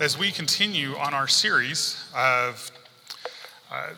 as we continue on our series of uh,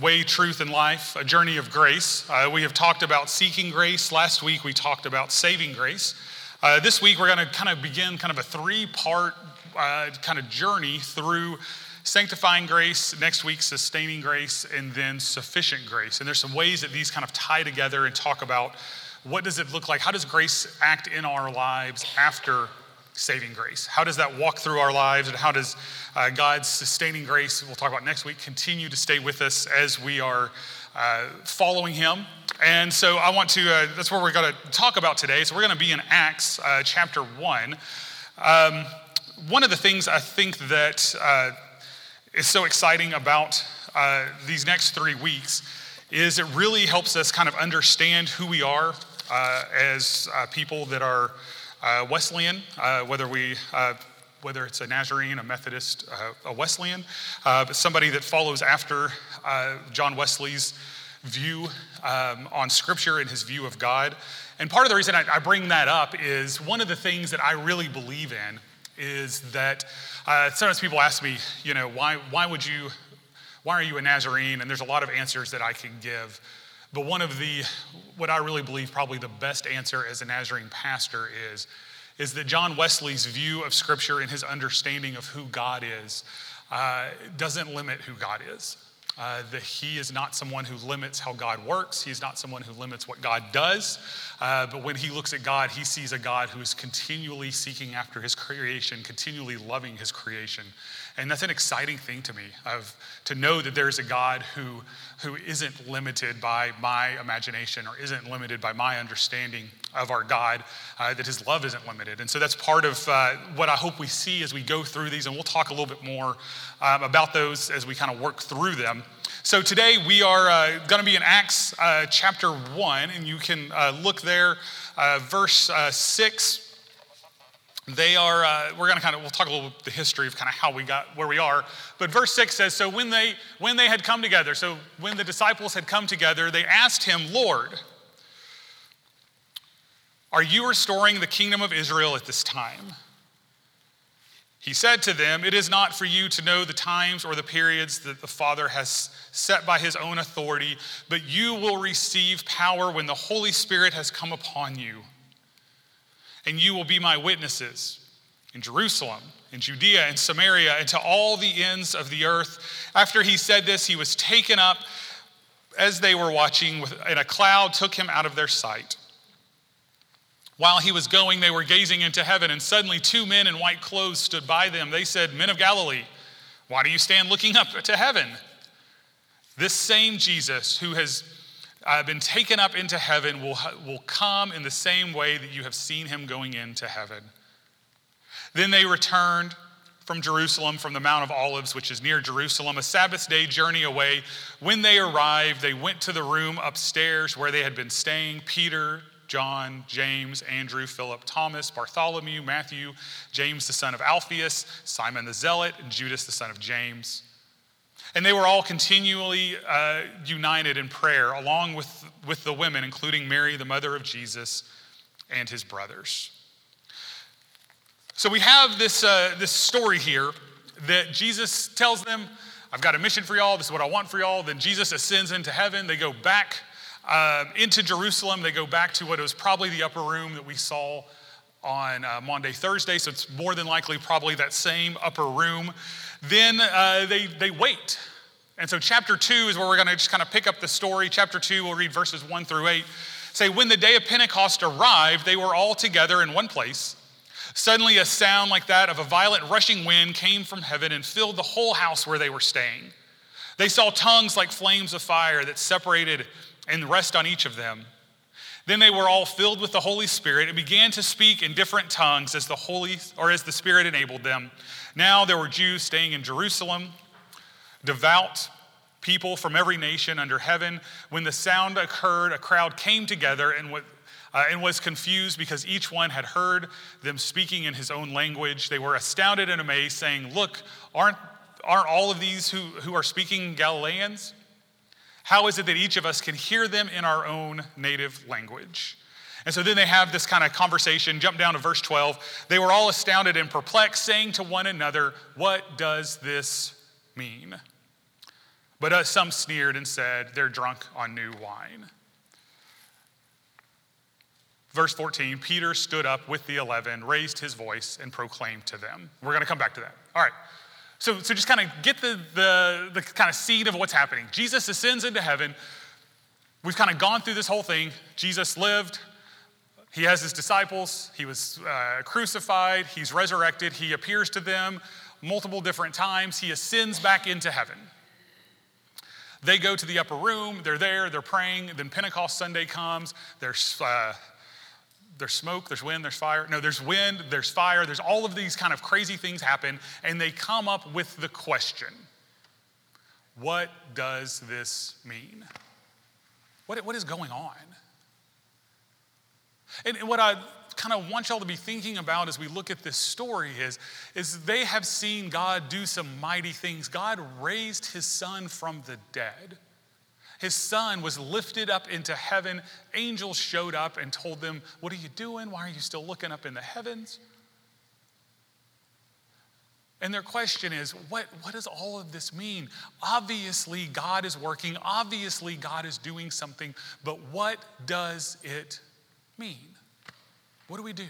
Way, Truth, and Life, a journey of grace. Uh, we have talked about seeking grace. Last week we talked about saving grace. Uh, this week we're going to kind of begin kind of a three part uh, kind of journey through sanctifying grace, next week sustaining grace, and then sufficient grace. And there's some ways that these kind of tie together and talk about what does it look like? How does grace act in our lives after saving grace? How does that walk through our lives, and how does uh, God's sustaining grace, we'll talk about next week, continue to stay with us as we are uh, following Him? And so I want to, uh, that's what we're going to talk about today. So we're going to be in Acts uh, chapter 1. Um, one of the things I think that uh, is so exciting about uh, these next three weeks is it really helps us kind of understand who we are as people that are Wesleyan, uh, whether we uh, whether it's a Nazarene, a Methodist, uh, a Wesleyan, uh, but somebody that follows after uh, John Wesley's view um, on Scripture and his view of God. And part of the reason I, I, bring that up is one of the things that I really believe in is that sometimes people ask me, you know, why, why would you, why are you a Nazarene? And there's a lot of answers that I can give. But one of the, what I really believe probably the best answer as a Nazarene pastor is, is that John Wesley's view of Scripture and his understanding of who God is uh, doesn't limit who God is. Uh, that he is not someone who limits how God works. He's not someone who limits what God does. Uh, but when he looks at God, he sees a God who is continually seeking after his creation, continually loving his creation. And that's an exciting thing to me of to know that there's a God who, who isn't limited by my imagination or isn't limited by my understanding of our God, uh, that his love isn't limited. And so that's part of uh, what I hope we see as we go through these. And we'll talk a little bit more um, about those as we kind of work through them. So today we are uh, going to be in Acts uh, chapter 1, and you can uh, look there, uh, verse 6 they are uh, we're going to kind of we'll talk a little bit the history of kind of how we got where we are. But verse 6 says so when they when they had come together so when the disciples had come together they asked him lord are you restoring the kingdom of israel at this time? He said to them it is not for you to know the times or the periods that the father has set by his own authority but you will receive power when the holy spirit has come upon you and you will be my witnesses in Jerusalem, in Judea, and Samaria, and to all the ends of the earth. After he said this, he was taken up as they were watching, and a cloud took him out of their sight. While he was going, they were gazing into heaven, and suddenly two men in white clothes stood by them. They said, Men of Galilee, why do you stand looking up to heaven? This same Jesus who has uh, been taken up into heaven will, will come in the same way that you have seen him going into heaven. Then they returned from Jerusalem, from the Mount of Olives, which is near Jerusalem, a Sabbath day journey away. When they arrived, they went to the room upstairs where they had been staying Peter, John, James, Andrew, Philip, Thomas, Bartholomew, Matthew, James the son of Alphaeus, Simon the Zealot, and Judas the son of James. And they were all continually uh, united in prayer, along with, with the women, including Mary, the mother of Jesus, and his brothers. So we have this, uh, this story here that Jesus tells them, I've got a mission for y'all. This is what I want for y'all. Then Jesus ascends into heaven. They go back uh, into Jerusalem. They go back to what was probably the upper room that we saw on uh, Maundy, Thursday. So it's more than likely probably that same upper room. Then uh, they, they wait. And so, chapter two is where we're going to just kind of pick up the story. Chapter two, we'll read verses one through eight. Say, when the day of Pentecost arrived, they were all together in one place. Suddenly, a sound like that of a violent rushing wind came from heaven and filled the whole house where they were staying. They saw tongues like flames of fire that separated and rest on each of them. Then they were all filled with the Holy Spirit and began to speak in different tongues as the Holy or as the Spirit enabled them. Now there were Jews staying in Jerusalem, devout people from every nation under heaven. When the sound occurred, a crowd came together and, uh, and was confused because each one had heard them speaking in his own language. They were astounded and amazed, saying, Look, aren't, aren't all of these who, who are speaking Galileans? How is it that each of us can hear them in our own native language? And so then they have this kind of conversation. Jump down to verse 12. They were all astounded and perplexed, saying to one another, What does this mean? But uh, some sneered and said, They're drunk on new wine. Verse 14 Peter stood up with the eleven, raised his voice, and proclaimed to them. We're going to come back to that. All right. So, so just kind of get the, the, the kind of seed of what's happening. Jesus ascends into heaven. We've kind of gone through this whole thing. Jesus lived, he has his disciples, he was uh, crucified, he's resurrected, he appears to them multiple different times, he ascends back into heaven. They go to the upper room, they're there, they're praying, then Pentecost Sunday comes, there's uh, there's smoke, there's wind, there's fire. No, there's wind, there's fire, there's all of these kind of crazy things happen, and they come up with the question What does this mean? What, what is going on? And what I kind of want y'all to be thinking about as we look at this story is, is they have seen God do some mighty things. God raised his son from the dead. His son was lifted up into heaven. Angels showed up and told them, What are you doing? Why are you still looking up in the heavens? And their question is, what, what does all of this mean? Obviously, God is working. Obviously, God is doing something. But what does it mean? What do we do?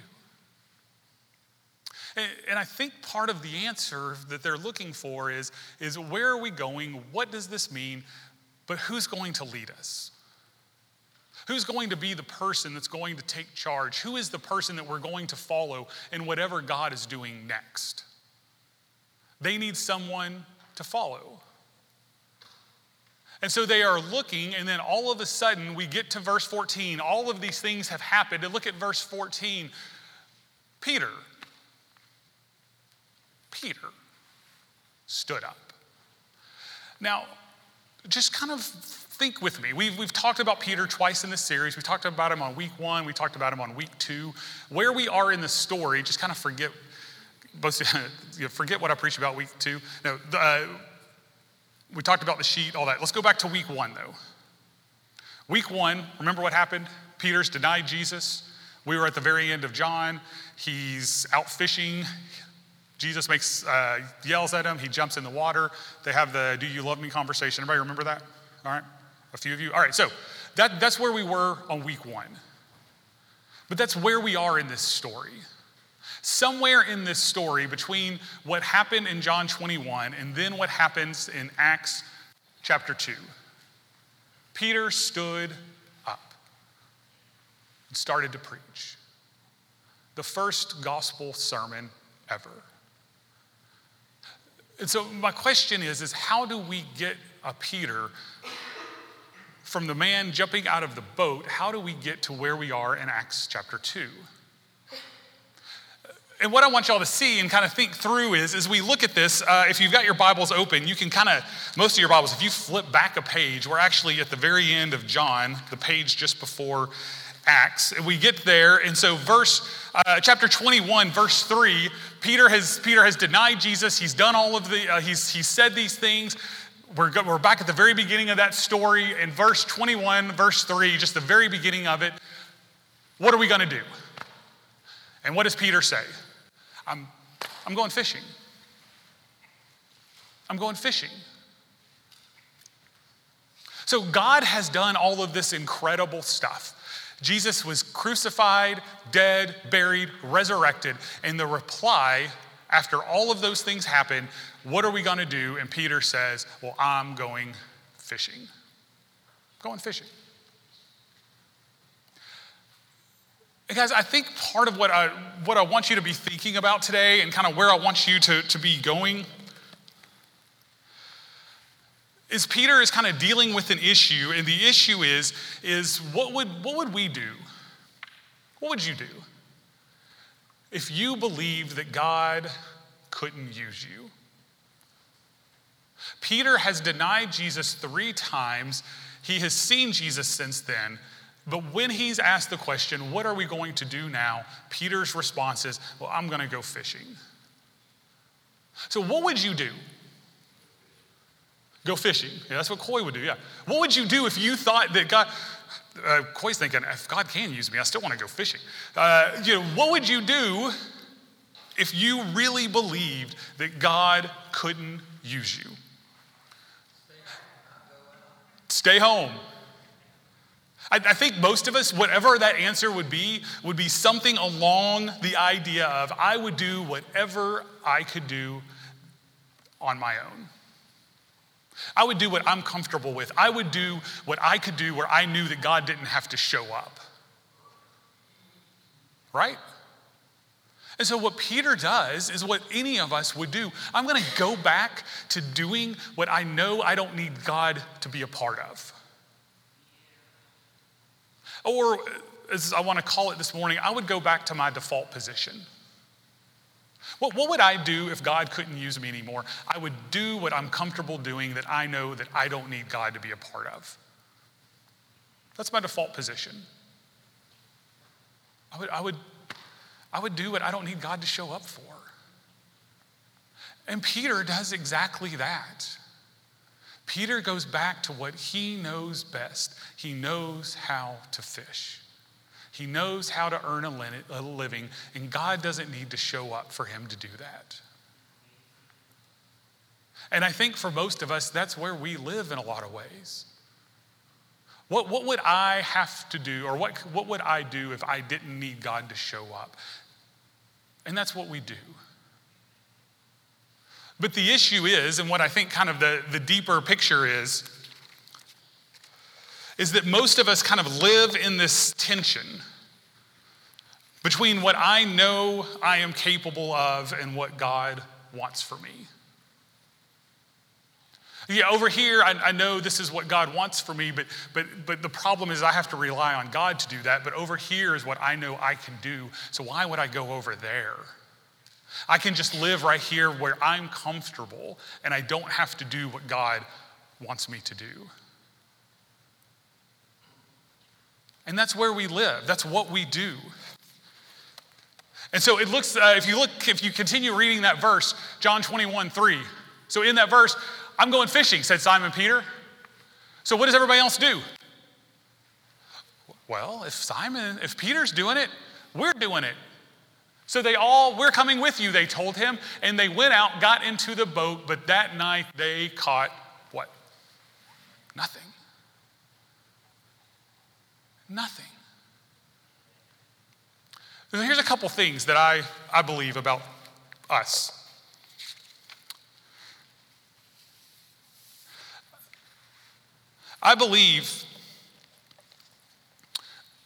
And, I think part of the answer that they're looking for is, is where are we going? What does this mean? But who's going to lead us? Who's going to be the person that's going to take charge? Who is the person that we're going to follow in whatever God is doing next? They need someone to follow. And so they are looking, and then all of a sudden we get to verse 14. All of these things have happened. And look at verse 14. Peter, Peter stood up. Now, just kind of think with me. We've, we've talked about Peter twice in this series. We talked about him on week one, we talked about him on week two. Where we are in the story, just kind of forget, Both, forget what I preached about week two. No, uh, we talked about the sheet, all that. Let's go back to week one, though. Week one, remember what happened? Peter's denied Jesus. We were at the very end of John. He's out fishing. Jesus makes, uh, yells at him. He jumps in the water. They have the "Do you love me?" conversation. Everybody remember that? All right, a few of you. All right, so that, that's where we were on week one. But that's where we are in this story. Somewhere in this story, between what happened in John 21 and then what happens in Acts chapter 2, Peter stood up and started to preach. The first gospel sermon ever. And so my question is, is how do we get a Peter from the man jumping out of the boat, how do we get to where we are in Acts chapter 2? And what I want y'all to see and kind of think through is, as we look at this, uh, if you've got your Bibles open, you can kind of, most of your Bibles, if you flip back a page, we're actually at the very end of John, the page just before Acts. And we get there, and so verse uh, chapter 21, verse 3, Peter has Peter has denied Jesus. He's done all of the uh, he's he said these things. We're, we're back at the very beginning of that story in verse 21, verse 3, just the very beginning of it. What are we going to do? And what does Peter say? I'm, I'm going fishing. I'm going fishing. So God has done all of this incredible stuff. Jesus was crucified, dead, buried, resurrected. And the reply, after all of those things happen, what are we going to do? And Peter says, Well, I'm going fishing. going fishing. And guys, I think part of what I, what I want you to be thinking about today and kind of where I want you to, to be going is Peter is kind of dealing with an issue, and the issue is, is what, would, what would we do? What would you do if you believed that God couldn't use you? Peter has denied Jesus three times. He has seen Jesus since then. But when he's asked the question, What are we going to do now? Peter's response is, Well, I'm going to go fishing. So, what would you do? Go fishing. Yeah, that's what Coy would do, yeah. What would you do if you thought that God, uh, Coy's thinking, if God can use me, I still want to go fishing. Uh, you know, what would you do if you really believed that God couldn't use you? Stay home. I, I think most of us, whatever that answer would be, would be something along the idea of I would do whatever I could do on my own. I would do what I'm comfortable with. I would do what I could do where I knew that God didn't have to show up. Right? And so, what Peter does is what any of us would do. I'm going to go back to doing what I know I don't need God to be a part of. Or, as I want to call it this morning, I would go back to my default position. What, what would I do if God couldn't use me anymore? I would do what I'm comfortable doing that I know that I don't need God to be a part of. That's my default position. I would, I would, I would do what I don't need God to show up for. And Peter does exactly that. Peter goes back to what he knows best. He knows how to fish. He knows how to earn a living, and God doesn't need to show up for him to do that. And I think for most of us, that's where we live in a lot of ways. What, what would I have to do, or what, what would I do if I didn't need God to show up? And that's what we do. But the issue is, and what I think kind of the, the deeper picture is, is that most of us kind of live in this tension between what I know I am capable of and what God wants for me. Yeah, over here, I, I, know this is what God wants for me, but, but, but the problem is I have to rely on God to do that. But over here is what I know I can do. So why would I go over there? I can just live right here where I'm comfortable and I don't have to do what God wants me to do. And that's where we live, that's what we do. And so it looks, uh, if you look, if you continue reading that verse, John 21, 3. So in that verse, I'm going fishing, said Simon Peter. So what does everybody else do? Well, if Simon, if Peter's doing it, we're doing it. So they all, we're coming with you, they told him. And they went out, got into the boat, but that night they caught what? Nothing. Nothing. So Here's a couple things that I, I believe about us. I believe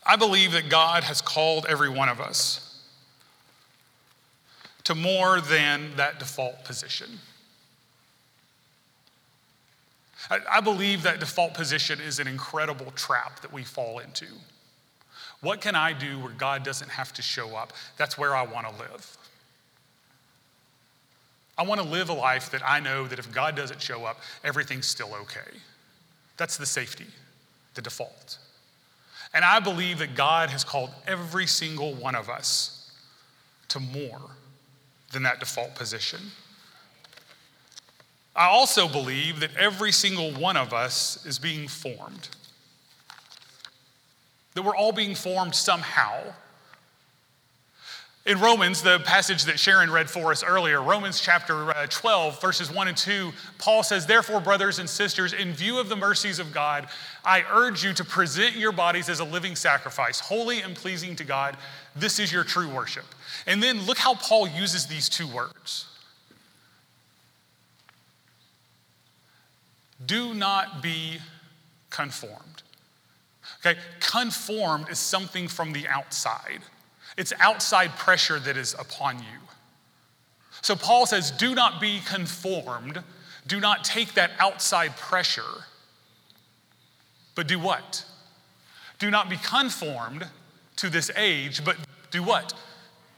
I believe that God has called every one of us to more than that default position. I, I believe that default position is an incredible trap that we fall into. What can I do where God doesn't have to show up? That's where I want to live. I want to live a life that I know that if God doesn't show up, everything's still okay. That's the safety, the default. And I believe that God has called every single one of us to more than that default position. I also believe that every single one of us is being formed, that we're all being formed somehow. In Romans, the passage that Sharon read for us earlier, Romans chapter uh, 12, verses 1 and 2, Paul says, Therefore, brothers and sisters, in view of the mercies of God, I urge you to present your bodies as a living sacrifice, holy and pleasing to God. This is your true worship. And then look how Paul uses these two words Do not be conformed. Okay, conformed is something from the outside. It's outside pressure that is upon you. So Paul says, do not be conformed. Do not take that outside pressure. But do what? Do not be conformed to this age, but do what?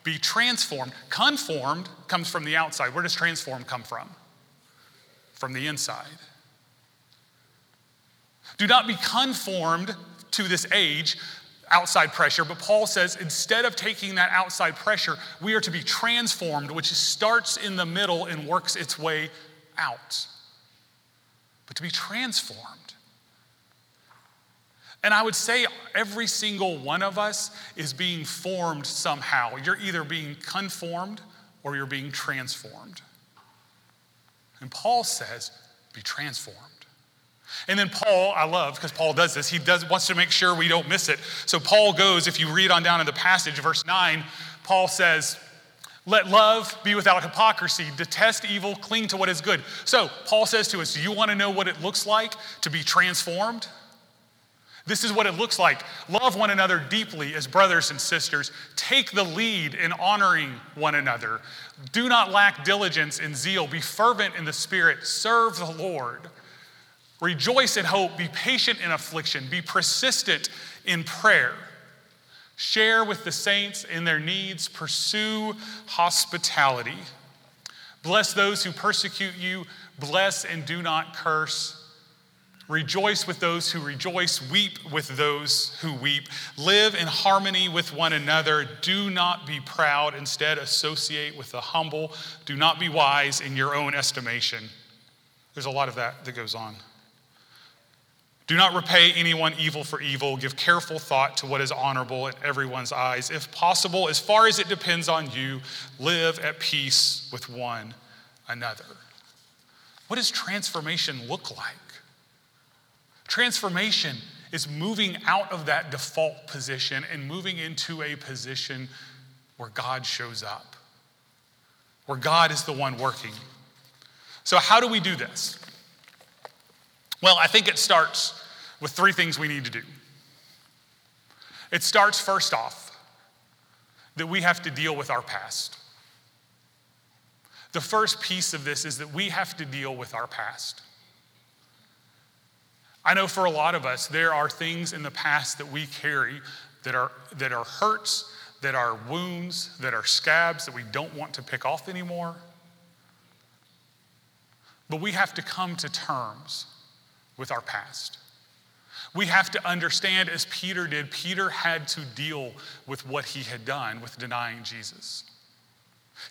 Be transformed. Conformed comes from the outside. Where does transform come from? From the inside. Do not be conformed to this age, outside pressure, but Paul says instead of taking that outside pressure, we are to be transformed, which starts in the middle and works its way out. But to be transformed. And I would say every single one of us is being formed somehow. You're either being conformed or you're being transformed. And Paul says, be transformed. And then Paul, I love because Paul does this. He does wants to make sure we don't miss it. So Paul goes, if you read on down in the passage, verse 9, Paul says, let love be without hypocrisy. Detest evil, cling to what is good. So, Paul says to us, Do you want to know what it looks like to be transformed? This is what it looks like. Love one another deeply as brothers and sisters. Take the lead in honoring one another. Do not lack diligence and zeal. Be fervent in the Spirit. Serve the Lord. Rejoice in hope. Be patient in affliction. Be persistent in prayer. Share with the saints in their needs. Pursue hospitality. Bless those who persecute you. Bless and do not curse. Rejoice with those who rejoice, weep with those who weep. Live in harmony with one another. Do not be proud, instead, associate with the humble. Do not be wise in your own estimation. There's a lot of that that goes on. Do not repay anyone evil for evil. Give careful thought to what is honorable in everyone's eyes. If possible, as far as it depends on you, live at peace with one another. What does transformation look like? Transformation is moving out of that default position and moving into a position where God shows up, where God is the one working. So, how do we do this? Well, I think it starts with three things we need to do. It starts first off that we have to deal with our past. The first piece of this is that we have to deal with our past. I know for a lot of us, there are things in the past that we carry that are, that are hurts, that are wounds, that are scabs that we don't want to pick off anymore. But we have to come to terms with our past. We have to understand, as Peter did, Peter had to deal with what he had done with denying Jesus.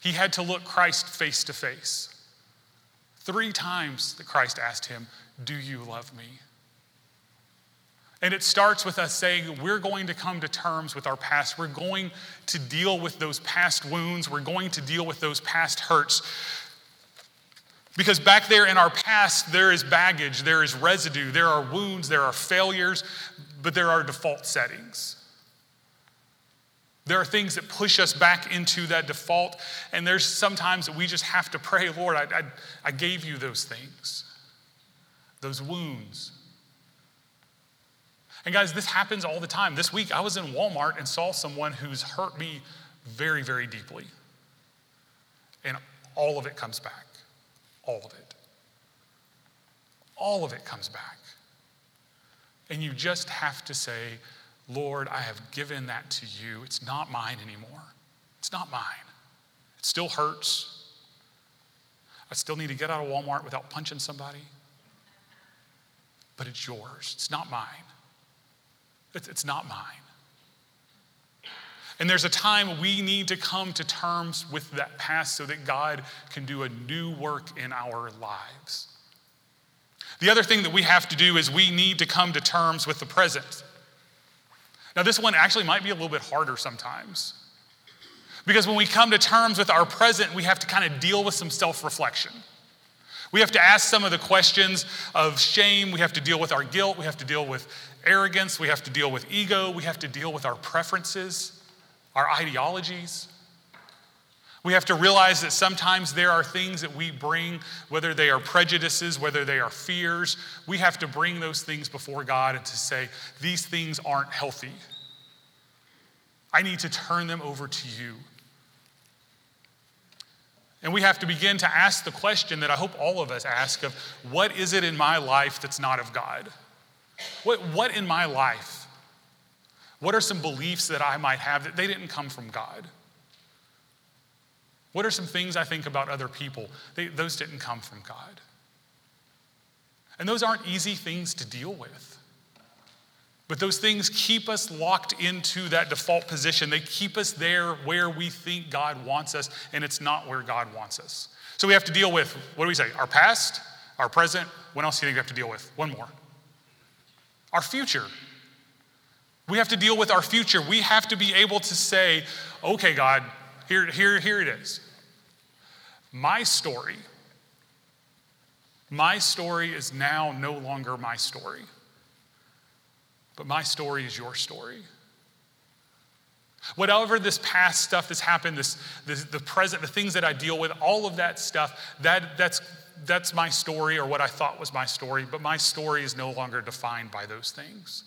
He had to look Christ face to face. Three times that Christ asked him, Do you love me? And it starts with us saying, we're going to come to terms with our past. We're going to deal with those past wounds. We're going to deal with those past hurts. Because back there in our past, there is baggage, there is residue, there are wounds, there are failures, but there are default settings. There are things that push us back into that default, and there's sometimes that we just have to pray, Lord, I, I, I gave you those things, those wounds, and guys, this happens all the time. This week, I was in Walmart and saw someone who's hurt me very, very deeply. And all of it comes back. All of it. All of it comes back. And you just have to say, Lord, I have given that to you. It's not mine anymore. It's not mine. It still hurts. I still need to get out of Walmart without punching somebody. But it's yours, it's not mine. It's, not mine. And there's a time we need to come to terms with that past so that God can do a new work in our lives. The other thing that we have to do is we need to come to terms with the present. Now, this one actually might be a little bit harder sometimes. Because when we come to terms with our present, we have to kind of deal with some self reflection. We have to ask some of the questions of shame. We have to deal with our guilt. We have to deal with arrogance, we have to deal with ego, we have to deal with our preferences, our ideologies. We have to realize that sometimes there are things that we bring, whether they are prejudices, whether they are fears, we have to bring those things before God and to say, these things aren't healthy. I need to turn them over to you. And we have to begin to ask the question that I hope all of us ask of what is it in my life that's not of God? What, what in my life? What are some beliefs that I might have that they didn't come from God? What are some things I think about other people? They, those didn't come from God. And those aren't easy things to deal with. But those things keep us locked into that default position. They keep us there where we think God wants us, and it's not where God wants us. So we have to deal with what do we say? Our past, our present. What else do you think we have to deal with? One more our future. We have to deal with our future. We have to be able to say, okay, God, here, here, here it is. My story, my story is now no longer my story, but my story is your story. Whatever this past stuff that's happened, this, this, the present, the things that I deal with, all of that stuff, that, that's, that's my story or what I thought was my story, but my story is no longer defined by those things.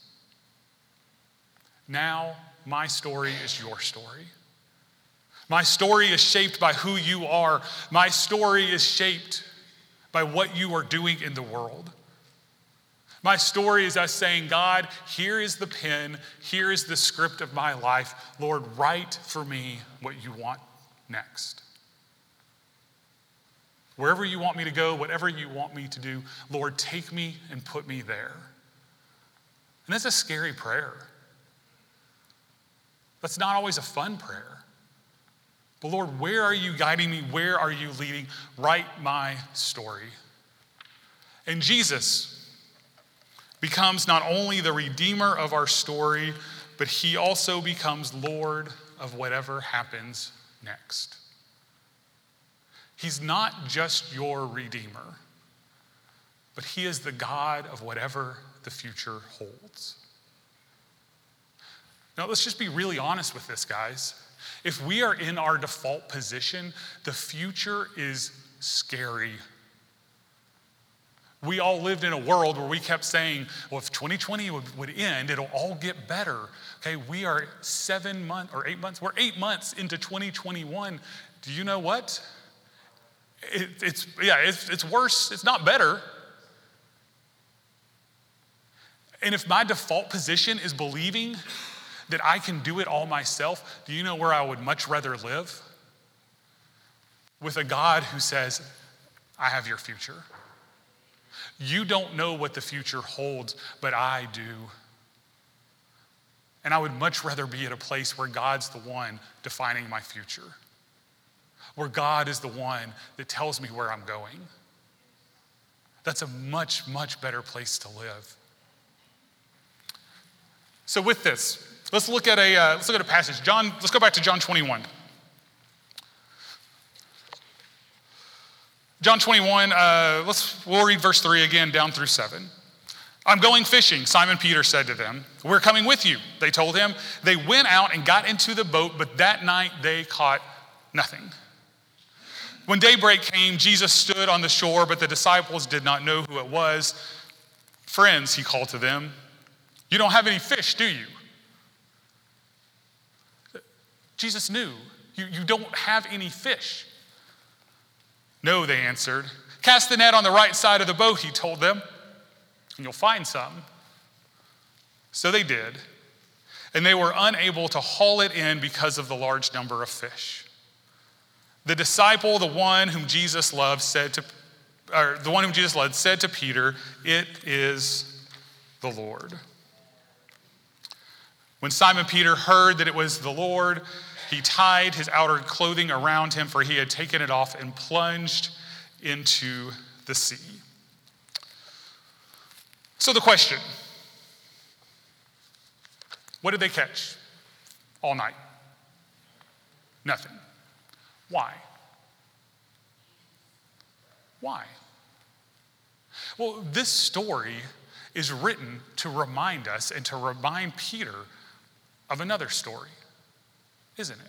Now, my story is your story. My story is shaped by who you are. My story is shaped by what you are doing in the world. My story is us saying, God, here is the pen, here is the script of my life. Lord, write for me what you want next. Wherever you want me to go, whatever you want me to do, Lord, take me and put me there. And that's a scary prayer. That's not always a fun prayer. But Lord, where are you guiding me? Where are you leading? Write my story. And Jesus becomes not only the redeemer of our story, but he also becomes Lord of whatever happens next. He's not just your redeemer, but he is the God of whatever the future holds. Now, let's just be really honest with this, guys. If we are in our default position, the future is scary. We all lived in a world where we kept saying, well, if 2020 would, would end, it'll all get better. Okay, we are seven months or eight months, we're eight months into 2021. Do you know what? It, it's, yeah, it's, it's worse, it's not better. And if my default position is believing that I can do it all myself, do you know where I would much rather live? With a God who says, I have your future. You don't know what the future holds, but I do. And I would much rather be at a place where God's the one defining my future, where God is the one that tells me where I'm going. That's a much, much better place to live. So, with this, Let's look at a, uh, let's look at a passage. John, let's go back to John 21. John 21, uh, let's, we'll read verse 3 again down through 7. I'm going fishing, Simon Peter said to them. We're coming with you, they told him. They went out and got into the boat, but that night they caught nothing. When daybreak came, Jesus stood on the shore, but the disciples did not know who it was. Friends, he called to them, you don't have any fish, do you? Jesus knew, you, you don't have any fish. No, they answered. Cast the net on the right side of the boat, he told them, and you'll find some. So they did, and they were unable to haul it in because of the large number of fish. The disciple, the one whom Jesus loved, said to, or the one whom Jesus loved, said to Peter, It is the Lord. When Simon Peter heard that it was the Lord, he tied his outer clothing around him, for he had taken it off and plunged into the sea. So, the question what did they catch all night? Nothing. Why? Why? Well, this story is written to remind us and to remind Peter of another story isn't it?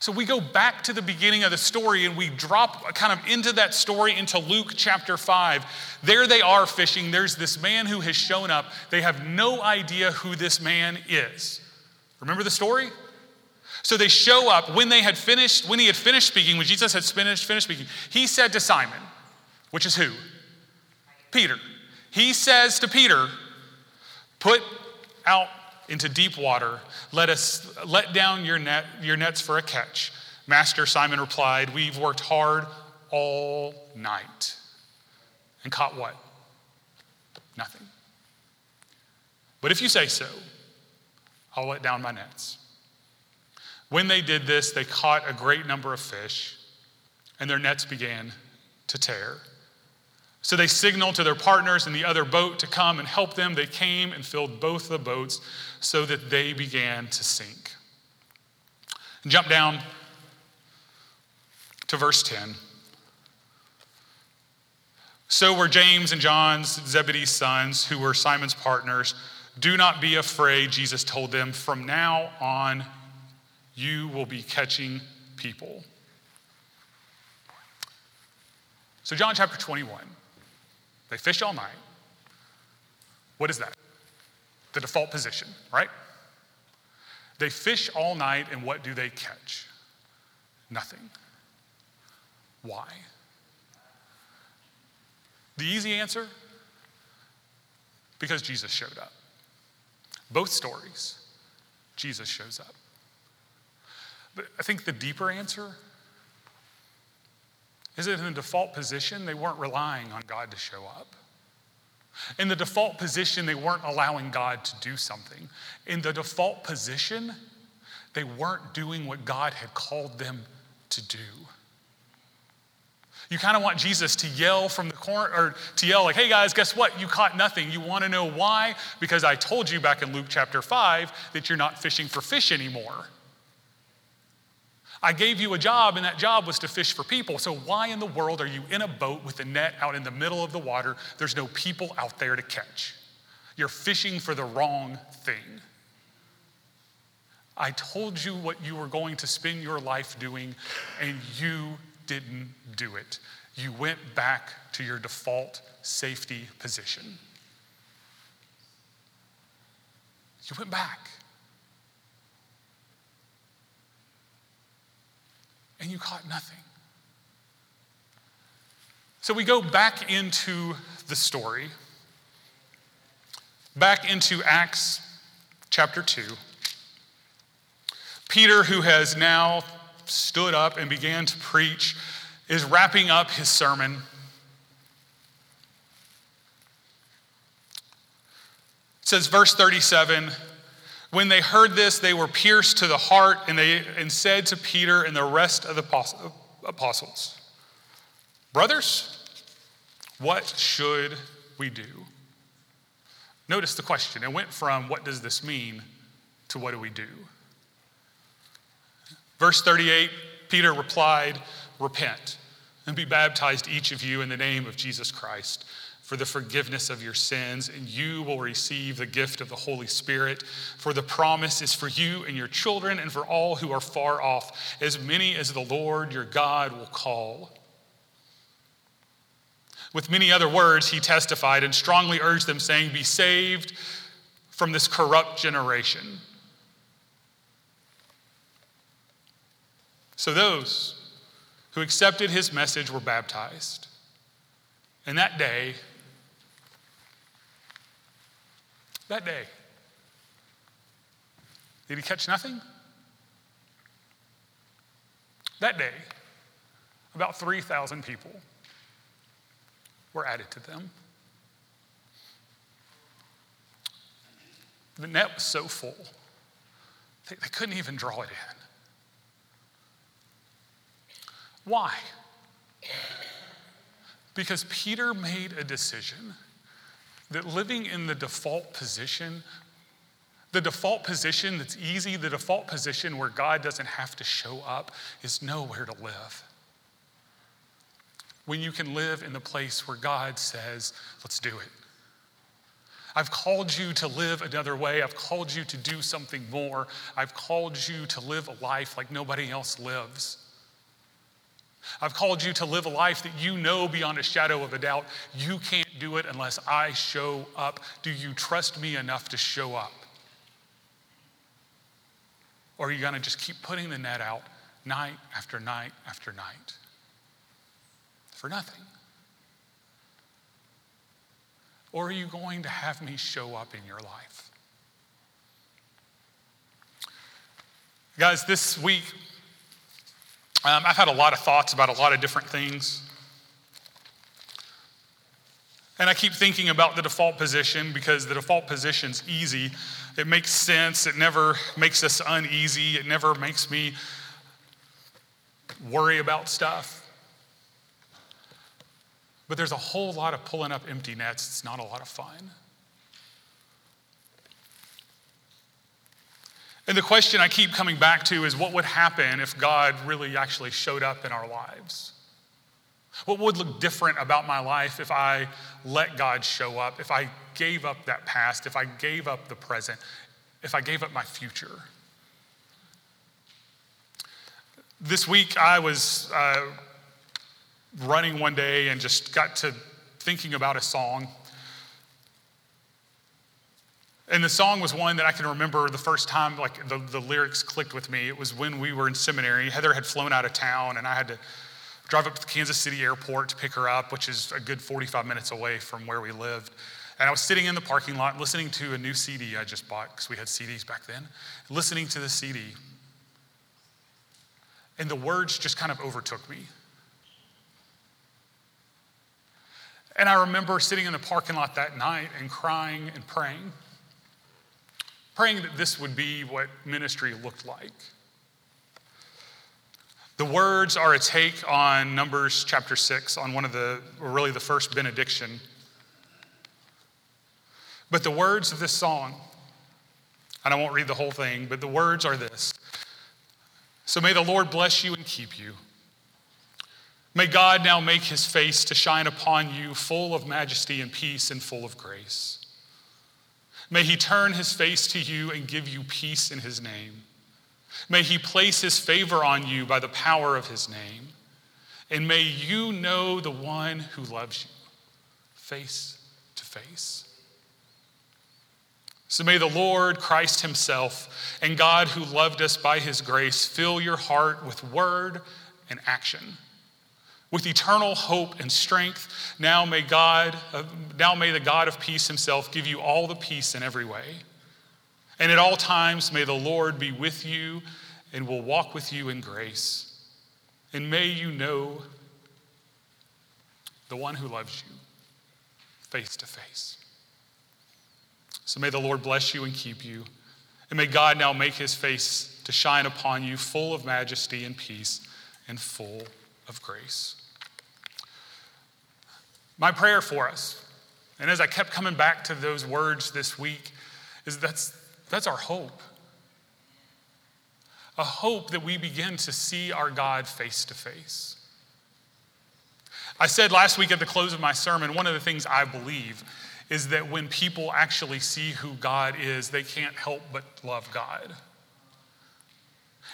So we go back to the beginning of the story and we drop kind of into that story into Luke chapter 5. There they are fishing. There's this man who has shown up. They have no idea who this man is. Remember the story? So they show up when they had finished, when he had finished speaking, when Jesus had finished, finished speaking, he said to Simon, which is who? Peter. He says to Peter, put out into deep water. Let us let down your, net, your nets for a catch. Master Simon replied, We've worked hard all night. And caught what? Nothing. But if you say so, I'll let down my nets. When they did this, they caught a great number of fish, and their nets began to tear. So they signaled to their partners in the other boat to come and help them. They came and filled both the boats so that they began to sink. Jump down to verse 10. So were James and John's Zebedee's sons, who were Simon's partners. Do not be afraid, Jesus told them. From now on, you will be catching people. So, John chapter 21, they fish all night. What is that? The default position, right? They fish all night, and what do they catch? Nothing. Why? The easy answer because Jesus showed up. Both stories, Jesus shows up. But I think the deeper answer is that in the default position, they weren't relying on God to show up. In the default position, they weren't allowing God to do something. In the default position, they weren't doing what God had called them to do. You kind of want Jesus to yell from the corner, or to yell, like, hey guys, guess what? You caught nothing. You want to know why? Because I told you back in Luke chapter 5 that you're not fishing for fish anymore. I gave you a job, and that job was to fish for people. So, why in the world are you in a boat with a net out in the middle of the water? There's no people out there to catch. You're fishing for the wrong thing. I told you what you were going to spend your life doing, and you didn't do it. You went back to your default safety position. You went back. And you caught nothing. So we go back into the story, back into Acts chapter 2. Peter, who has now stood up and began to preach, is wrapping up his sermon. It says, verse 37 when they heard this, they were pierced to the heart and they and said to Peter and the rest of the apostles, Brothers, what should we do? Notice the question. It went from what does this mean to what do we do? Verse 38 Peter replied, Repent and be baptized, each of you, in the name of Jesus Christ for the forgiveness of your sins, and you will receive the gift of the Holy Spirit. For the promise is for you and your children, and for all who are far off, as many as the Lord your God will call. With many other words, he testified and strongly urged them, saying, Be saved from this corrupt generation. So those who accepted his message were baptized. And that day, that day? Did he catch nothing? That day, about 3,000 people were added to them. The net was so full, they, they couldn't even draw it in. Why? Because Peter made a decision that living in the default position, the default position that's easy, the default position where God doesn't have to show up, is nowhere to live. When you can live in the place where God says, let's do it. I've called you to live another way. I've called you to do something more. I've called you to live a life like nobody else lives. I've called you to live a life that you know beyond a shadow of a doubt you can't do it unless I show up. Do you trust me enough to show up? Or are you going to just keep putting the net out night after night after night for nothing? Or are you going to have me show up in your life? Guys, this week um, I've had a lot of thoughts about a lot of different things. And I keep thinking about the default position because the default position's easy. It makes sense. It never makes us uneasy. It never makes me worry about stuff. But there's a whole lot of pulling up empty nets. It's not a lot of fun. And the question I keep coming back to is what would happen if God really actually showed up in our lives? What would look different about my life if I let God show up, if I gave up that past, if I gave up the present, if I gave up my future? This week I was uh, running one day and just got to thinking about a song. And the song was one that I can remember the first time, like the, the lyrics clicked with me. It was when we were in seminary. Heather had flown out of town, and I had to drive up to the Kansas City airport to pick her up, which is a good 45 minutes away from where we lived. And I was sitting in the parking lot listening to a new CD I just bought because we had CDs back then, listening to the CD. And the words just kind of overtook me. And I remember sitting in the parking lot that night and crying and praying, praying that this would be what ministry looked like. The words are a take on Numbers chapter 6, on one of the, or really the first benediction. But the words of this song, and I won't read the whole thing, but the words are this So may the Lord bless you and keep you. May God now make his face to shine upon you, full of majesty and peace and full of grace. May he turn his face to you and give you peace in his name. May he place his favor on you by the power of his name. And may you know the one who loves you face to face. So may the Lord Christ himself and God who loved us by his grace fill your heart with word and action with eternal hope and strength, now may God, uh, now may the God of peace himself give you all the peace in every way. And at all times may the Lord be with you and will walk with you in grace. And may you know the one who loves you face to face. So may the Lord bless you and keep you. And may God now make his face to shine upon you, full of majesty and peace and full of grace. My prayer for us, and as I kept coming back to those words this week, is that's, that's our hope. A hope that we begin to see our God face to face. I said last week at the close of my sermon, one of the things I believe is that when people actually see who God is, they can't help but love God.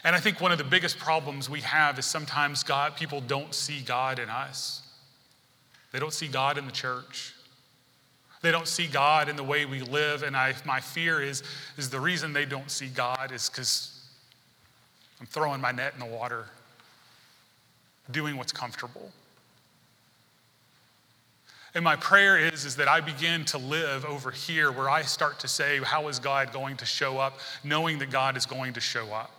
And I think one of the biggest problems we have is sometimes God, people don't see God in us. They don't see God in the church. They don't see God in the way we live. And I, my fear is, is the reason they don't see God is because I'm throwing my net in the water, doing what's comfortable. And my prayer is, is that I begin to live over here where I start to say, How is God going to show up? Knowing that God is going to show up.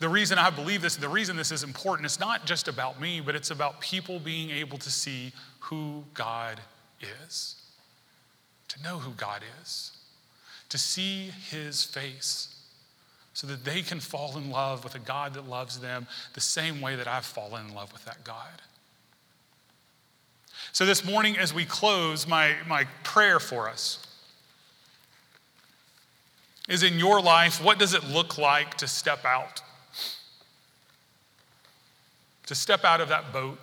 The reason I believe this, the reason this is important, it's not just about me, but it's about people being able to see who God is, to know who God is, to see his face, so that they can fall in love with a God that loves them the same way that I've fallen in love with that God. So, this morning, as we close, my, my prayer for us is in your life, what does it look like to step out? To step out of that boat,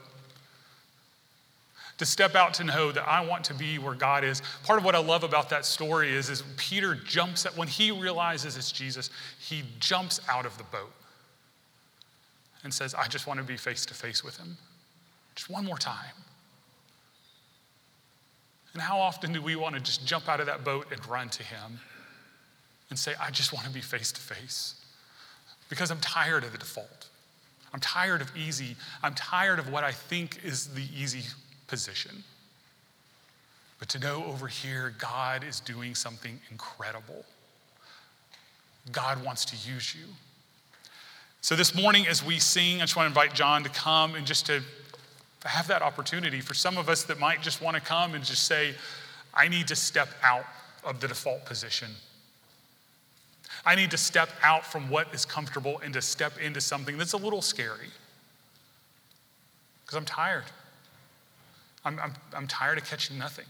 to step out to know that I want to be where God is. Part of what I love about that story is, is Peter jumps at, when he realizes it's Jesus, he jumps out of the boat and says, I just want to be face to face with him. Just one more time. And how often do we want to just jump out of that boat and run to him and say, I just want to be face to face? Because I'm tired of the default. I'm tired of easy. I'm tired of what I think is the easy position. But to know over here, God is doing something incredible. God wants to use you. So this morning, as we sing, I just want to invite John to come and just to have that opportunity for some of us that might just want to come and just say, I need to step out of the default position. I need to step out from what is comfortable and to step into something that's a little scary. Because I'm tired. I'm, I'm, I'm tired of catching nothing.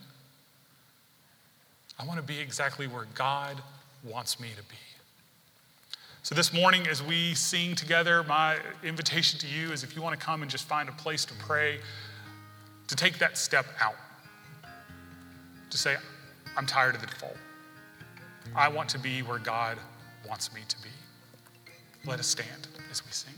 I want to be exactly where God wants me to be. So, this morning, as we sing together, my invitation to you is if you want to come and just find a place to pray, to take that step out, to say, I'm tired of the default. I want to be where God wants me to be. Let us stand as we sing.